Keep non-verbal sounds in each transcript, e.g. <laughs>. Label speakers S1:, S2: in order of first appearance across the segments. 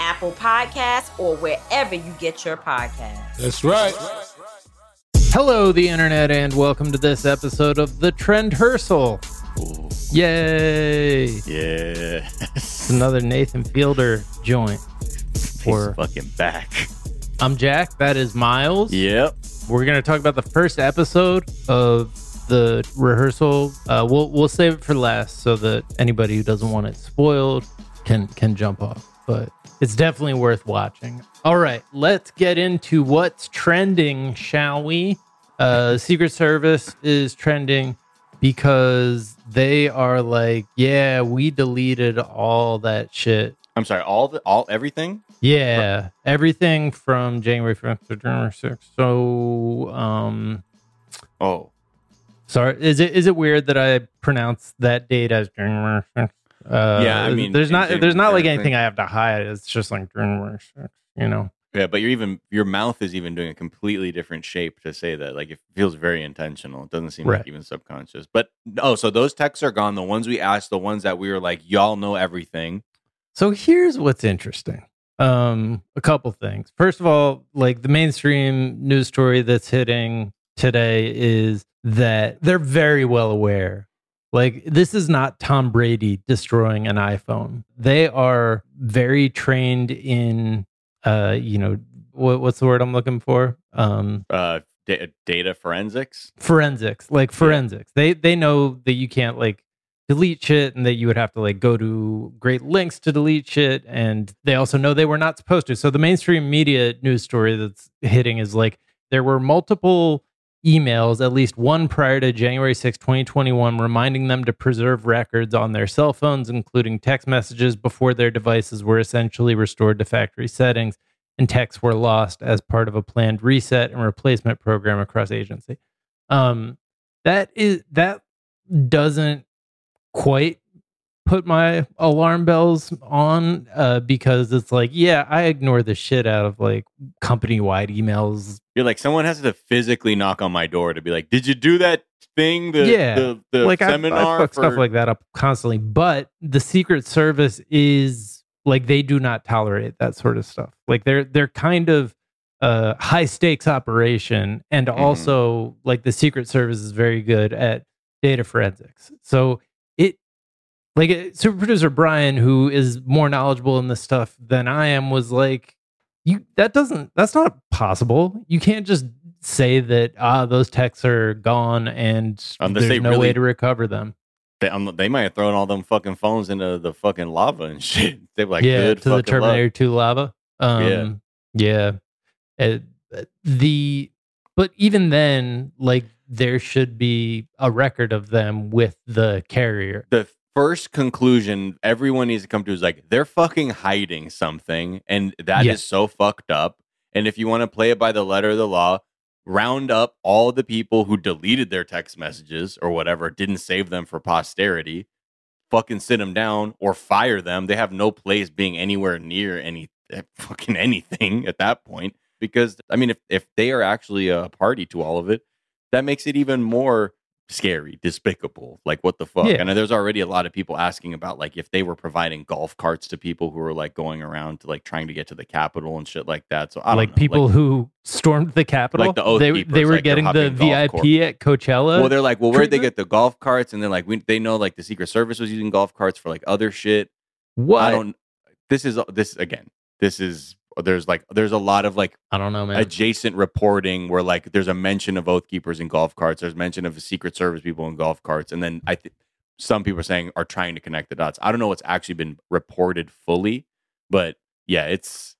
S1: Apple Podcasts, or wherever you get your podcasts.
S2: That's right.
S3: Hello, the internet, and welcome to this episode of the Trendhearsal. Yay!
S4: Yeah.
S3: It's another Nathan Fielder joint.
S4: We're fucking back.
S3: I'm Jack. That is Miles.
S4: Yep.
S3: We're gonna talk about the first episode of the rehearsal. Uh, we'll we'll save it for last so that anybody who doesn't want it spoiled can can jump off. But it's definitely worth watching. All right, let's get into what's trending, shall we? Uh, Secret Service is trending because they are like, yeah, we deleted all that shit.
S4: I'm sorry, all the all everything.
S3: Yeah, everything from January 5th to January 6th. So, um,
S4: oh,
S3: sorry, is it is it weird that I pronounce that date as January 6th?
S4: Uh, yeah, I mean,
S3: there's not there's not like anything I have to hide. It's just like you know.
S4: Yeah, but you're even your mouth is even doing a completely different shape to say that. Like it feels very intentional. It doesn't seem right. like even subconscious. But oh, so those texts are gone. The ones we asked, the ones that we were like, y'all know everything.
S3: So here's what's interesting. Um, a couple things. First of all, like the mainstream news story that's hitting today is that they're very well aware like this is not Tom Brady destroying an iPhone. They are very trained in uh, you know, what, what's the word I'm looking for? Um
S4: uh da- data forensics.
S3: Forensics, like forensics. Yeah. They they know that you can't like delete shit and that you would have to like go to great lengths to delete shit and they also know they were not supposed to. So the mainstream media news story that's hitting is like there were multiple emails, at least one prior to January 6, 2021, reminding them to preserve records on their cell phones, including text messages before their devices were essentially restored to factory settings and texts were lost as part of a planned reset and replacement program across agency. Um, that is that doesn't quite put my alarm bells on uh, because it's like, yeah, I ignore the shit out of like company wide emails.
S4: You're like, someone has to physically knock on my door to be like, did you do that thing? The,
S3: yeah,
S4: the, the
S3: like I-
S4: seminar
S3: I, fuck
S4: for
S3: stuff like that up constantly. But the Secret Service is like they do not tolerate that sort of stuff. Like they're they're kind of a high stakes operation, and
S4: Mm-hmm.
S3: also like the Secret Service is very good at data forensics. So like uh, super producer Brian, who is more knowledgeable in this stuff than I am, was like, "You that doesn't that's not possible. You can't just." Say that ah those texts are gone and
S4: Unless
S3: there's no
S4: really-
S3: way to recover them.
S4: They, um, they might have thrown all them fucking phones into the fucking lava and <laughs> shit. They were like,
S3: yeah,
S4: good
S3: to the. Terminator 2 lava. Um, yeah. Uh, the but even then, like there should be a record of them with the carrier.
S4: the first conclusion everyone needs to come to is like they're fucking hiding something and that is
S3: Yeah.
S4: so fucked up and if you want to play it by the letter of the law round up all the people who deleted their text messages or whatever didn't save them for posterity fucking sit them down or fire them they have no place being anywhere near any eh, fucking anything at that point because i mean if, if they are actually a party to all of it that makes it even more scary, despicable. Like what the fuck?
S3: Yeah.
S4: And there's already a lot of people asking about like if they were providing golf carts to people who were like going around to like trying to get to the Capitol and shit like that. So I don't
S3: like
S4: know.
S3: people who stormed the Capitol.
S4: Like the Oath
S3: they,
S4: Keepers,
S3: they were
S4: like
S3: getting the VIP at Coachella.
S4: well, they're like, well, where'd they get the golf carts? And then like we they know like the Secret Service was using golf carts for like other shit.
S3: what?
S4: I don't. This is this again. This is there's like there's a lot of like
S3: I don't know, man.
S4: adjacent reporting where like there's a mention of oath keepers in golf carts there's mention of secret service people in golf carts and then i think some people are saying are trying to connect the dots i don't know what's actually been reported fully but yeah it's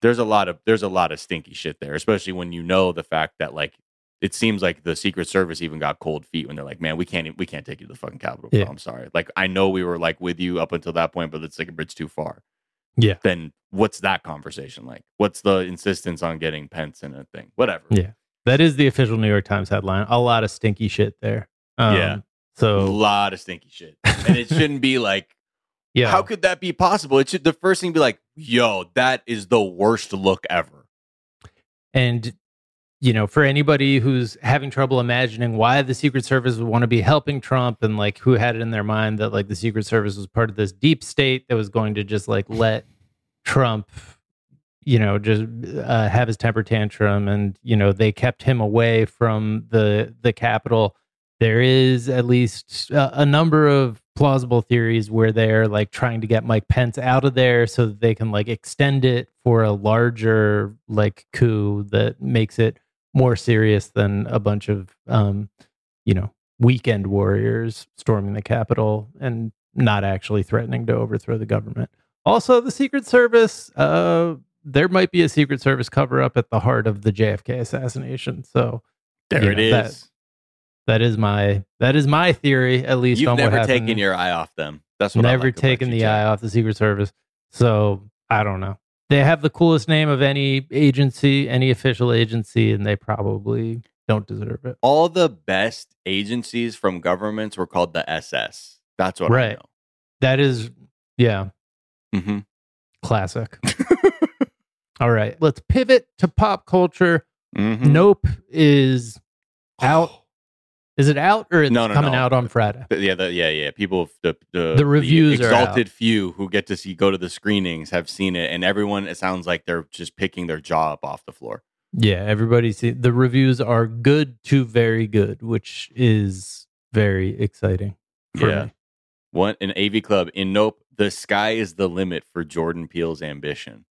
S4: there's a lot of there's a lot of stinky shit there especially when you know the fact that like it seems like the secret service even got cold feet when they're like man we can't we can't take you to the fucking capitol.
S3: Yeah.
S4: i'm sorry like i know we were like with you up until that point but it's like a bridge too far
S3: Yeah.
S4: then what's that conversation like? What's the insistence on getting Pence in a thing? Whatever.
S3: Yeah. That is the official New York Times headline. A lot of stinky shit there. Um,
S4: Yeah.
S3: So a
S4: lot of stinky shit, and it <laughs> shouldn't be like,
S3: yeah.
S4: how could that be possible? It should the first thing be like, yo, that is the worst look ever.
S3: And you know, for anybody who's having trouble imagining why the Secret Service would want to be helping Trump and like who had it in their mind that like the Secret Service was part of this deep state that was going to just like let Trump, you know, just uh, have his temper tantrum and you know they kept him away from the the Capitol. There is at least a, a number of plausible theories where they're like trying to get Mike Pence out of there so that they can like extend it for a larger like coup that makes it more serious than a bunch of um you know weekend warriors storming the capitol and not actually threatening to overthrow the government. Also the secret service uh there might be a secret service cover up at the heart of the jfk assassination. So
S4: There it
S3: know,
S4: is.
S3: that- that is my that is my theory at least
S4: You've never taken your eye off them. That's what
S3: never
S4: like
S3: taken the eye off the secret service. So i don't know they have the coolest name of any agency any official agency and they probably don't deserve it.
S4: All the best agencies from governments were called the SS. That's what I
S3: right. that is yeah.
S4: Know. hmm
S3: classic. <laughs> All right let's pivot to pop culture.
S4: Hmm
S3: nope is out <gasps> <gasps> <gasps> is it out or it's
S4: No, no,
S3: coming
S4: no.
S3: out on friday
S4: Yeah, the, yeah, yeah. People, the the,
S3: The reviews are
S4: exalted few who get to see go to the screenings have seen it, and everyone. It sounds like they're just picking their jaw up off the floor.
S3: yeah everybody see the reviews are good to very good which is very exciting for
S4: Yeah.
S3: me
S4: One an AV Club in Nope. The sky is the limit for Jordan Peele's ambition.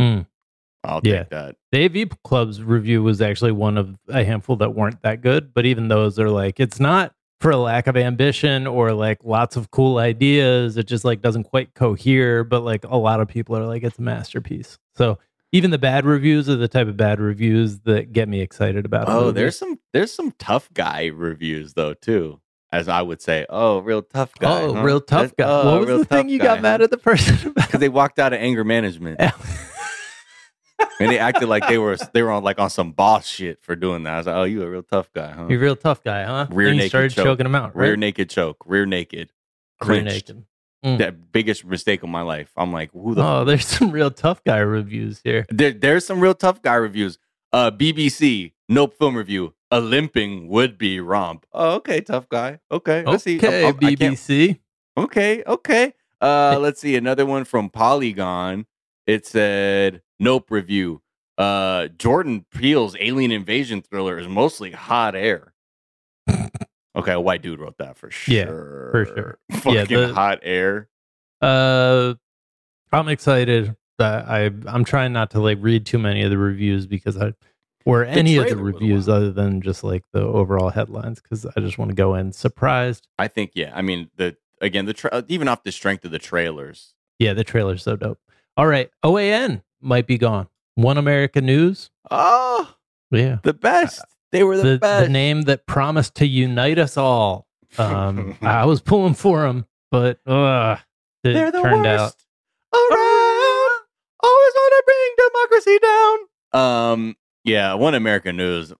S3: Mm.
S4: I'll take
S3: Yeah.
S4: that.
S3: The AV Club's review was actually one of a handful that weren't that good, but even those are like, it's not for a lack of ambition or like lots of cool ideas. It just like doesn't quite cohere, but like a lot of people are like, it's a masterpiece. So even the bad reviews are the type of bad reviews that get me excited about.
S4: Oh, there's some there's some tough guy reviews though too. As I would say, oh, real tough guy.
S3: oh,
S4: huh?
S3: real tough guy.
S4: That's- oh,
S3: what was the thing you
S4: guy,
S3: got mad at the person <laughs> about? <laughs>
S4: because they walked out of anger management <laughs> and they acted like they were they were on like on some boss shit for doing that. I was like, oh, you a real tough guy, huh?
S3: You're a real tough guy, huh?
S4: Rear
S3: Then
S4: naked
S3: started
S4: choke.
S3: choking him out,
S4: Rear naked choke, rear naked,
S3: Rear
S4: clinched.
S3: naked. Mm.
S4: The biggest mistake of my life. I'm like, who the
S3: Oh, there's <laughs> some real tough guy reviews here.
S4: There, there's some real tough guy reviews. Uh, BBC, Nope film review. A limping would be romp. Oh, okay, tough guy. Okay, let's see.
S3: Okay, BBC.
S4: Okay, okay. Uh, let's see another one from Polygon. It said Nope review. Uh, Jordan Peele's alien invasion thriller is mostly hot air. <laughs> okay, a white dude wrote that for sure.
S3: Yeah, for sure. <laughs>
S4: Fucking
S3: Yeah, the-
S4: hot air.
S3: Uh, I'm excited. That I I'm trying not to like read too many of the reviews because I or any of the reviews other than just like the overall headlines because I just want to go in surprised.
S4: I think yeah. I mean the again the tra- even off the strength of the trailers.
S3: Yeah, the trailer's so dope. All right, OAN might be gone. One America News.
S4: Oh,
S3: Yeah,
S4: the best. They were the,
S3: the, the name that promised to unite us all. Um, <laughs> I was pulling for them, but uh, it
S4: They're the
S3: turned
S4: worst.
S3: out.
S4: around. Always want to bring democracy down. Um, yeah, One America News,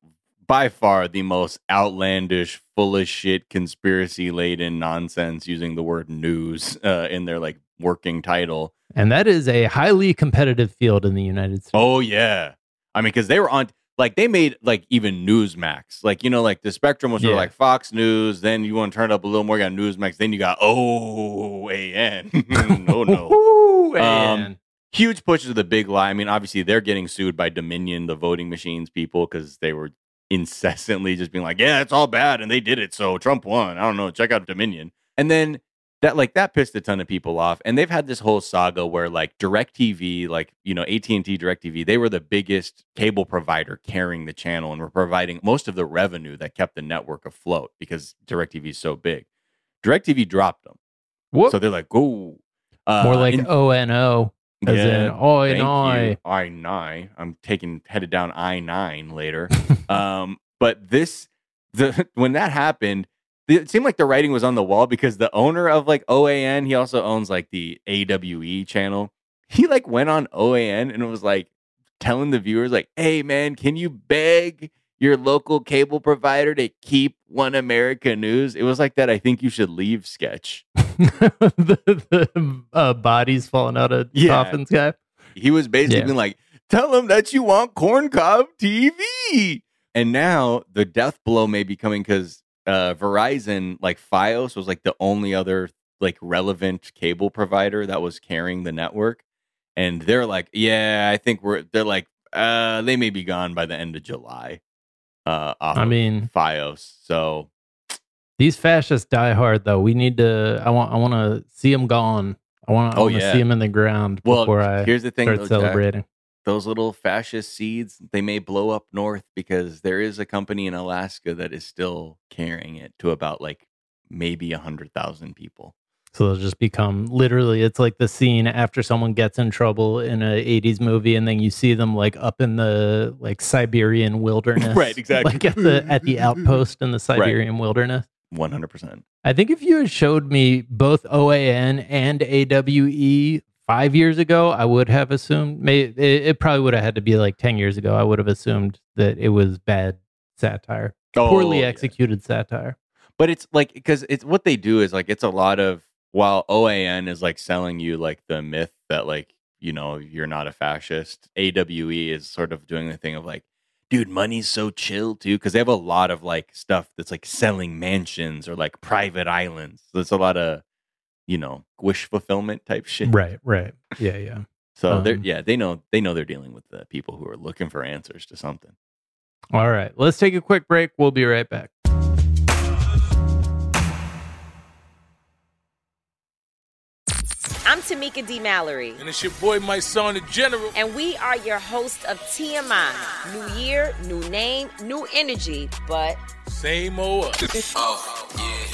S4: by far the most outlandish, full of shit, conspiracy laden nonsense using the word news uh, in their like working title.
S3: And that is a highly competitive field in the United States.
S4: Oh yeah, I mean, because they were on. Like they made like even Newsmax, like you know, like the spectrum was sort of like Fox News. Then you want to turn it up a little more, you got Newsmax. Then you got OAN. <laughs> oh no,
S3: Ooh, <laughs>
S4: Um,
S3: and
S4: huge pushes of the big lie. I mean, obviously they're getting sued by Dominion, the voting machines people, because they were incessantly just being like, "Yeah, it's all bad," and they did it, so Trump won. I don't know. Check out Dominion, and then that like that pissed a ton of people off. And they've had this whole saga where like Directv, like you know AT and T, Directv, they were the biggest cable provider carrying the channel and were providing most of the revenue that kept the network afloat because Directv is so big. Directv dropped them,
S3: Whoop.
S4: so they're like, "Go." Uh,
S3: more like
S4: in-
S3: O N O, as in oi
S4: Thank
S3: noi.
S4: I nine. I'm taking headed down I nine later. <laughs> um, but this the <laughs> when that happened, it seemed like the writing was on the wall because the owner of like OAN, he also owns like the AWE channel. He like went on OAN and was like telling the viewers like, "Hey man, can you beg your local cable provider to keep One America News?" It was like that. I think you should leave sketch. <laughs>
S3: the the uh, bodies falling out of
S4: Yeah.
S3: coffins guy.
S4: He was basically
S3: Yeah.
S4: like, tell them that you want corn cob TV. And now the death blow may be coming because uh, Verizon, like Fios, was like the only other like relevant cable provider that was carrying the network. And they're like, yeah, I think we're, they're like, uh, they may be gone by the end of July. Uh, off
S3: I mean-
S4: Fios. So
S3: These fascists die hard though. We need to. I want. I want to see them gone. I want. I
S4: Oh,
S3: want to
S4: yeah.
S3: see them in the ground
S4: Well,
S3: before I
S4: here's the thing,
S3: start
S4: though,
S3: celebrating.
S4: Those little fascist seeds they may blow up north because there is a company in Alaska that is still carrying it to about like maybe a hundred thousand people.
S3: So they'll just become literally. It's like the scene after someone gets in trouble in a '80s movie, and then you see them like up in the like Siberian <laughs> wilderness,
S4: Right, exactly.
S3: Like at the at the <laughs> outpost in the Siberian wilderness.
S4: One hundred percent.
S3: I think if you had showed me both OAN and AWE five years ago, I would have assumed. May it, it probably would have had to be like ten years ago. I would have assumed that it was bad satire, poorly
S4: Oh, yeah.
S3: executed satire.
S4: But it's like because it's what they do is like it's a lot of while OAN is like selling you like the myth that like you know you're not a fascist. AWE is sort of doing the thing of like, dude, money's so chill too because they have a lot of like stuff that's like selling mansions or like private islands. So it's a lot of you know wish fulfillment type shit.
S3: Right, right, yeah, yeah. <laughs>
S4: So they're
S3: Um,
S4: yeah they know they know they're dealing with the people who are looking for answers to something.
S3: All right, let's take a quick break. We'll be right back.
S1: I'm Tamika D. Mallory.
S2: And it's your boy, my son, the general.
S1: And we are your host of TMI. New year, new name, new energy, but.
S2: Same old us.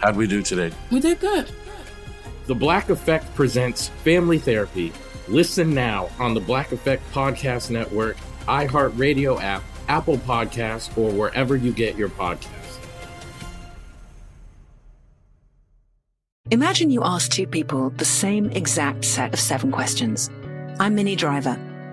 S5: how'd we do today?
S6: We did good.
S5: The Black Effect presents Family Therapy. Listen now on the Black Effect Podcast Network, iHeartRadio app, Apple Podcasts, or wherever you get your podcasts.
S7: Imagine you ask two people the same exact set of seven questions. I'm Minnie Driver,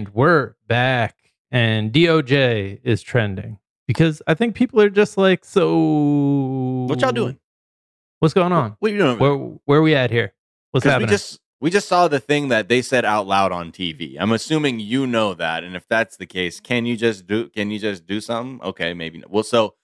S3: And we're back, and DOJ is trending because I think people are just like, so.
S4: What y'all doing?
S3: What's going on?
S4: What are you doing?
S3: Where where are we at here? What's happening?
S4: We just we just saw the thing that they said out loud on TV. I'm assuming you know that, and if that's the case, can you just do can you just do something? Okay, maybe. Not. Well, so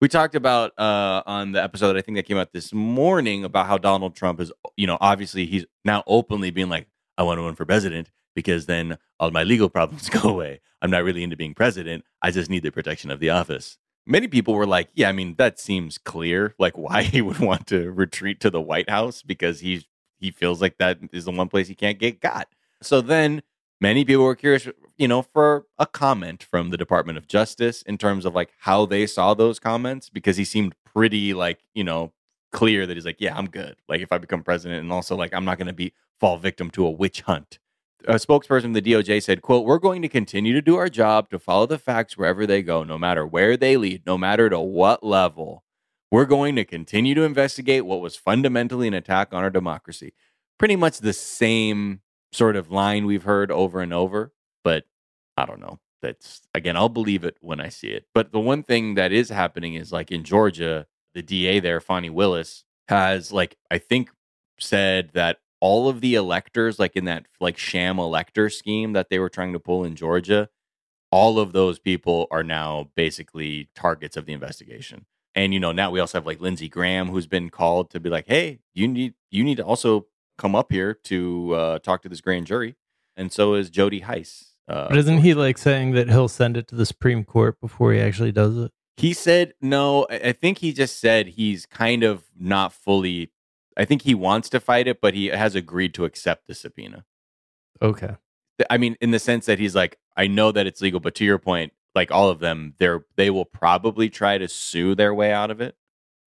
S4: we talked about uh, on the episode I think that came out this morning about how Donald Trump is, you know, obviously he's now openly being like, I want to run for president because then all my legal <laughs> problems go away. I'm not really into being president. I just need the protection of the office. Many people were like, yeah, I mean, that seems clear, like why <laughs> he would want to retreat to the White House because he he feels like that is the one place he can't get got. So then many people were curious, you know, for a comment from the Department of Justice in terms of like how they saw those comments because he seemed pretty like, you know, clear that he's like, yeah, I'm good. Like if I become president and also like I'm not going to be fall victim to a witch hunt. A spokesperson from the DOJ said, quote, we're going to continue to do our job to follow the facts wherever they go, no matter where they lead, no matter to what level. We're going to continue to investigate what was fundamentally an attack on our democracy. Pretty much the same sort of line we've heard over and over, but I don't know. That's again, I'll believe it when I see it. But the one thing that is happening is like in Georgia, the DA there, Fani Willis, has like I think said that all of the electors, like in that like sham elector scheme that they were trying to pull in Georgia, all of those people are now basically targets of the investigation. and you know now we also have like Lindsey Graham who's been called to be like, hey, you need you need to also come up here to uh, talk to this grand jury, and so is Jody Hice. Uh,
S3: But isn't he like saying that he'll send it to the Supreme Court before he actually does it?
S4: He said no. I I think he just said he's kind of not fully. I think he wants to fight it, but he has agreed to accept the subpoena.
S3: Okay.
S4: I mean, in the sense that he's like, I know that it's legal, but to your point, like all of them, they're they will probably try to sue their way out of it.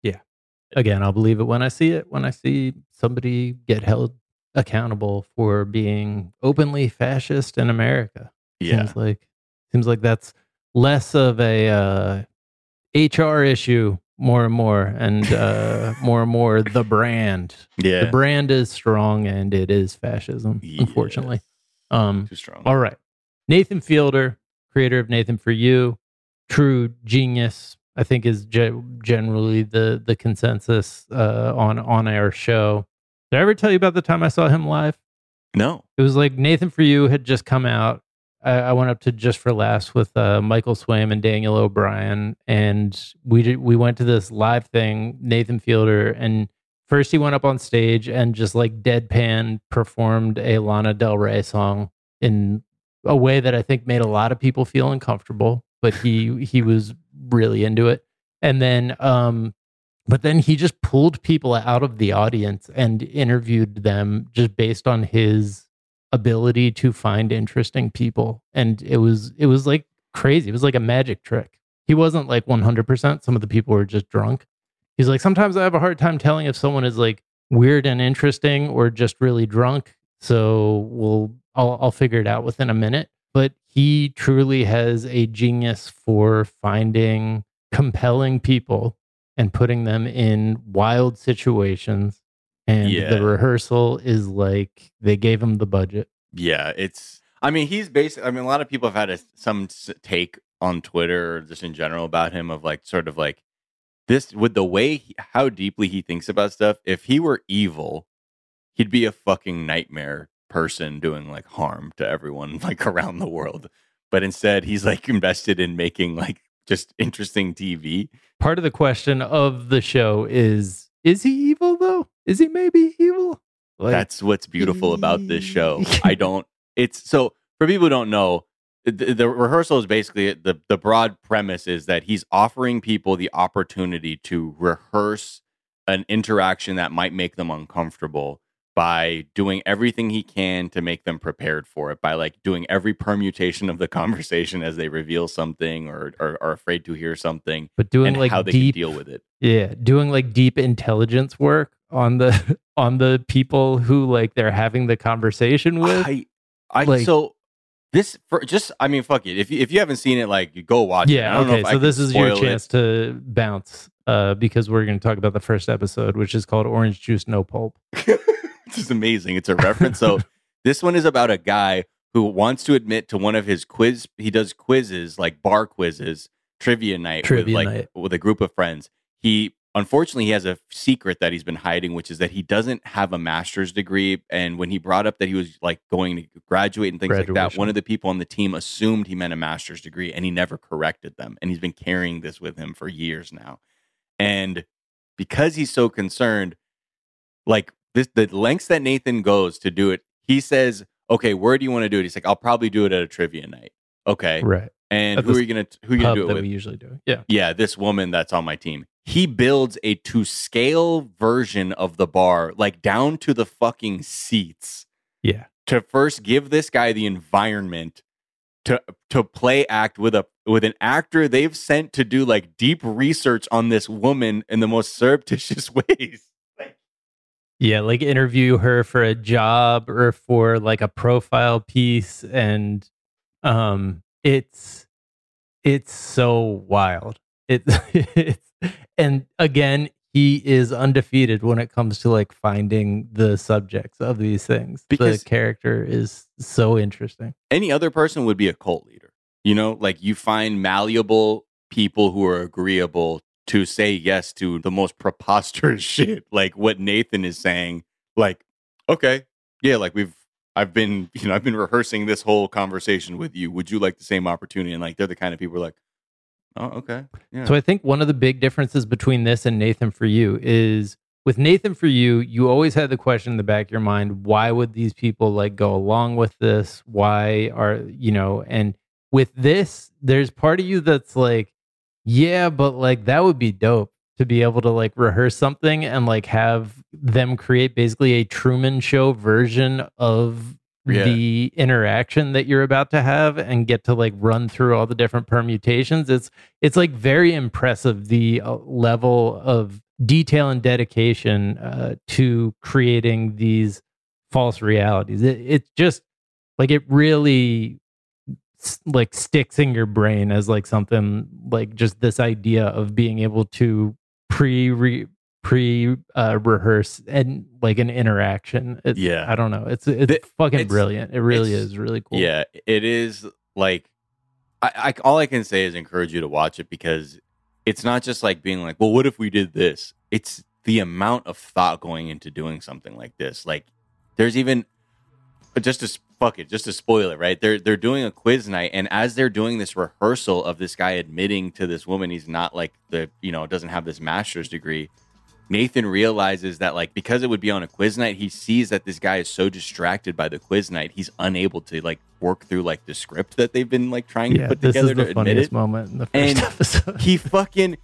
S3: Yeah. Again, I'll believe it when I see it. When I see somebody get held accountable for being openly fascist in America.
S4: Yeah.
S3: Seems like seems like that's less of a uh, HR issue more and more and uh, more and more the brand.
S4: Yeah.
S3: The brand is strong and it is fascism, unfortunately. Um
S4: Too strong.
S3: All right. Nathan Fielder, creator of Nathan for You, true genius, I think is ge- generally the the consensus uh, on on our show. Did I ever tell you about the time I saw him live?
S4: No.
S3: It was like Nathan for You had just come out. I, went up to Just for Laughs with uh, Michael Swaim and Daniel O'Brien, and we did, we went to this live thing. Nathan Fielder and first he went up on stage and just like deadpan performed a Lana Del Rey song in a way that I think made a lot of people feel uncomfortable. But he he was really into it, and then um, but then he just pulled people out of the audience and interviewed them just based on his ability to find interesting people. And it was it was like crazy. It was like a magic trick. He wasn't like 100% some of the people were just drunk. He's like sometimes i have a hard time telling if someone is like weird and interesting or just really drunk. So we'll i'll, I'll figure it out within a minute. But he truly has a genius for finding compelling people and putting them in wild situations and
S4: Yeah.
S3: the rehearsal is like they gave him the budget
S4: Yeah, it's. I mean, he's basically. I mean, a lot of people have had a, some take on Twitter or just in general about him of like, sort of like this with the way he, how deeply he thinks about stuff. If he were evil, he'd be a fucking nightmare person doing like harm to everyone <laughs> like around the world. But instead, he's like invested in making like just interesting TV.
S3: part of the question of the show is is he evil though is he maybe evil Like-
S4: That's what's beautiful about this show. <laughs> I don't. It's so for people who don't know, the, the rehearsal is basically the the broad premise is that he's offering people the opportunity to rehearse an interaction that might make them uncomfortable by doing everything he can to make them prepared for it by like doing every permutation of the conversation as they reveal something or or are afraid to hear something
S3: but doing
S4: and
S3: like
S4: how they
S3: deep
S4: can deal with it
S3: yeah doing like deep intelligence work on the <laughs> on the people who like they're having the conversation with
S4: I, I
S3: Like-
S4: so this for just I mean fuck it if you, if you haven't seen it like you go watch it I
S3: yeah
S4: don't know
S3: okay so this is your
S4: spoil it.
S3: chance to bounce uh because we're going to talk about the first episode which is called orange juice no pulp <laughs>
S4: This is amazing. It's a reference. So <laughs> this one is about a guy who wants to admit to one of his quiz. He does quizzes like bar quizzes, trivia night with
S3: Trivia
S4: like
S3: night.
S4: with a group of friends. He unfortunately he has a secret that he's been hiding, which is that he doesn't have a master's degree. And when he brought up that he was like going to graduate and things like that, one of the people on the team assumed he meant a master's degree, and he never corrected them. And he's been carrying this with him for years now. And because he's so concerned, like this the lengths that Nathan goes to do it, he says, Okay, where do you want to do it? He's like, I'll probably do it at a trivia night. Okay.
S3: right
S4: And who are you gonna who are you gonna do it
S3: that
S4: with?
S3: we usually do yeah
S4: yeah, this woman that's on my team. He builds a to scale version of the bar, like down to the fucking seats,
S3: yeah
S4: to first give this guy the environment to to play act with a with an actor they've sent to do like deep research on this woman in the most surreptitious <laughs> ways.
S3: Yeah, like interview her for a job or for like a profile piece and um it's it's so wild. It <laughs> it's and again, he is undefeated when it comes to like finding the subjects of these things.
S4: Because-
S3: the character is so interesting.
S4: any other person would be a cult leader. You know, like you find malleable people who are agreeable to say yes to the most preposterous <laughs> shit, like what Nathan is saying. Like, okay, yeah, like we've, I've been, you know, I've been rehearsing this whole conversation with you. Would you like the same opportunity? And like, they're the kind of people like, Oh, okay. Yeah.
S3: So I think one of the big differences between this and Nathan for you is with Nathan for you, you always had the question in the back of your mind, why would these people like go along with this? Why are, you know, and with this, there's part of you that's like, yeah, but like that would be dope to be able to like rehearse something and like have them create basically a Truman Show version of
S4: Yeah.
S3: the interaction that you're about to have and get to like run through all the different permutations. It's it's like very impressive the uh, level of detail and dedication uh, to creating these false realities. It, it's just like it really like sticks in your brain as like something like just this idea of being able to pre re pre uh, rehearse and like an interaction. It's,
S4: Yeah.
S3: I don't know. It's it's fucking
S4: it's-
S3: brilliant. It really is really cool.
S4: Yeah, it is like I, I all I can say is encourage you to watch it because it's not just like being like, well, what if we did this? It's the amount of thought going into doing something like this. Like there's even but just to fuck it, just to spoil it, right? They're they're doing a quiz night, and as they're doing this rehearsal of this guy admitting to this woman he's not like the you know doesn't have this master's degree, Nathan realizes that like because it would be on a quiz night, he sees that this guy is so distracted by the quiz night, he's unable to like work through like the script that they've been like trying
S3: Yeah,
S4: to put together to admit
S3: funniest
S4: it.
S3: moment in the first
S4: and <laughs>
S3: episode.
S4: he fucking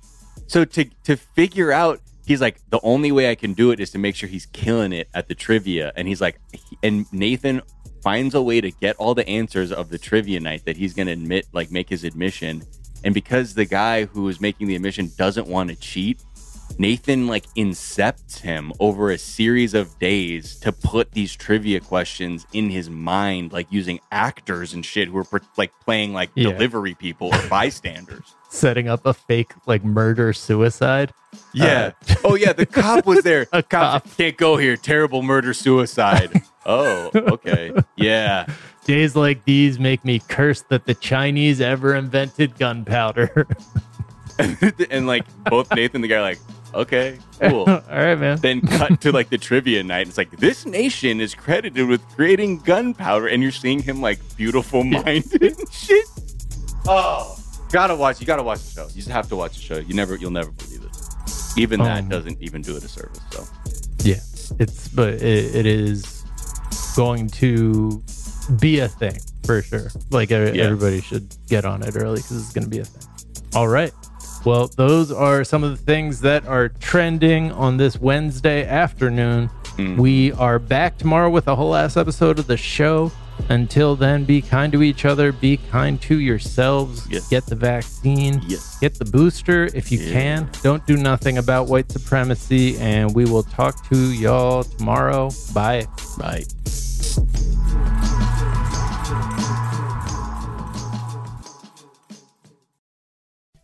S4: so to to figure out he's like the only way I can do it is to make sure he's killing it at the trivia. And he's like and Nathan finds a way to get all the answers of the trivia night that he's going to admit like make his admission. And because the guy who is making the admission doesn't want to cheat Nathan like incepts him over a series of days to put these trivia questions in his mind, like using actors and shit who are like playing like
S3: Yeah.
S4: delivery people or <laughs> bystanders.
S3: Setting up a fake like murder suicide.
S4: Yeah. Uh, <laughs> oh yeah, the cop was there. <laughs> a cop can't go here. Terrible murder suicide. oh, okay. Yeah.
S3: Days like these make me curse that the Chinese ever invented gunpowder.
S4: and like both Nathan and the guy are like, okay, <laughs> cool.
S3: All right, man.
S4: Then cut to like the trivia night. It's like this nation is credited with creating gunpowder, and you're seeing him like beautiful minded and shit. Oh, gotta watch. You gotta watch the show. You just have to watch the show. You never, you'll never believe it. Even that
S3: Um,
S4: doesn't even do it a service. So
S3: yeah, it's but it, it is going to be a thing for sure. Like
S4: Yeah.
S3: everybody should get on it early because it's going to be a thing. All right. Well, those are some of the things that are trending on this Wednesday afternoon.
S4: Hmm.
S3: We are back tomorrow with a whole ass episode of the show. Until then, be kind to each other, be kind to yourselves, get the vaccine, get the booster if you can. Don't do nothing about white supremacy, and we will talk to y'all tomorrow. Bye.
S4: Bye.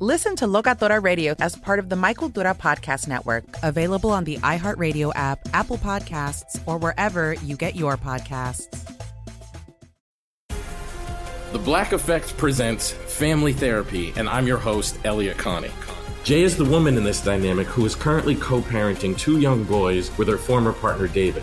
S8: Listen to Locatora Radio as part of the My Cultura Podcast Network. Available on the iHeartRadio app, Apple Podcasts, or wherever you get your podcasts.
S5: The Black Effect presents Family Therapy, and I'm your host, Elliott Connie. Jay is the woman in this dynamic who is currently co parenting two young boys with her former partner, David.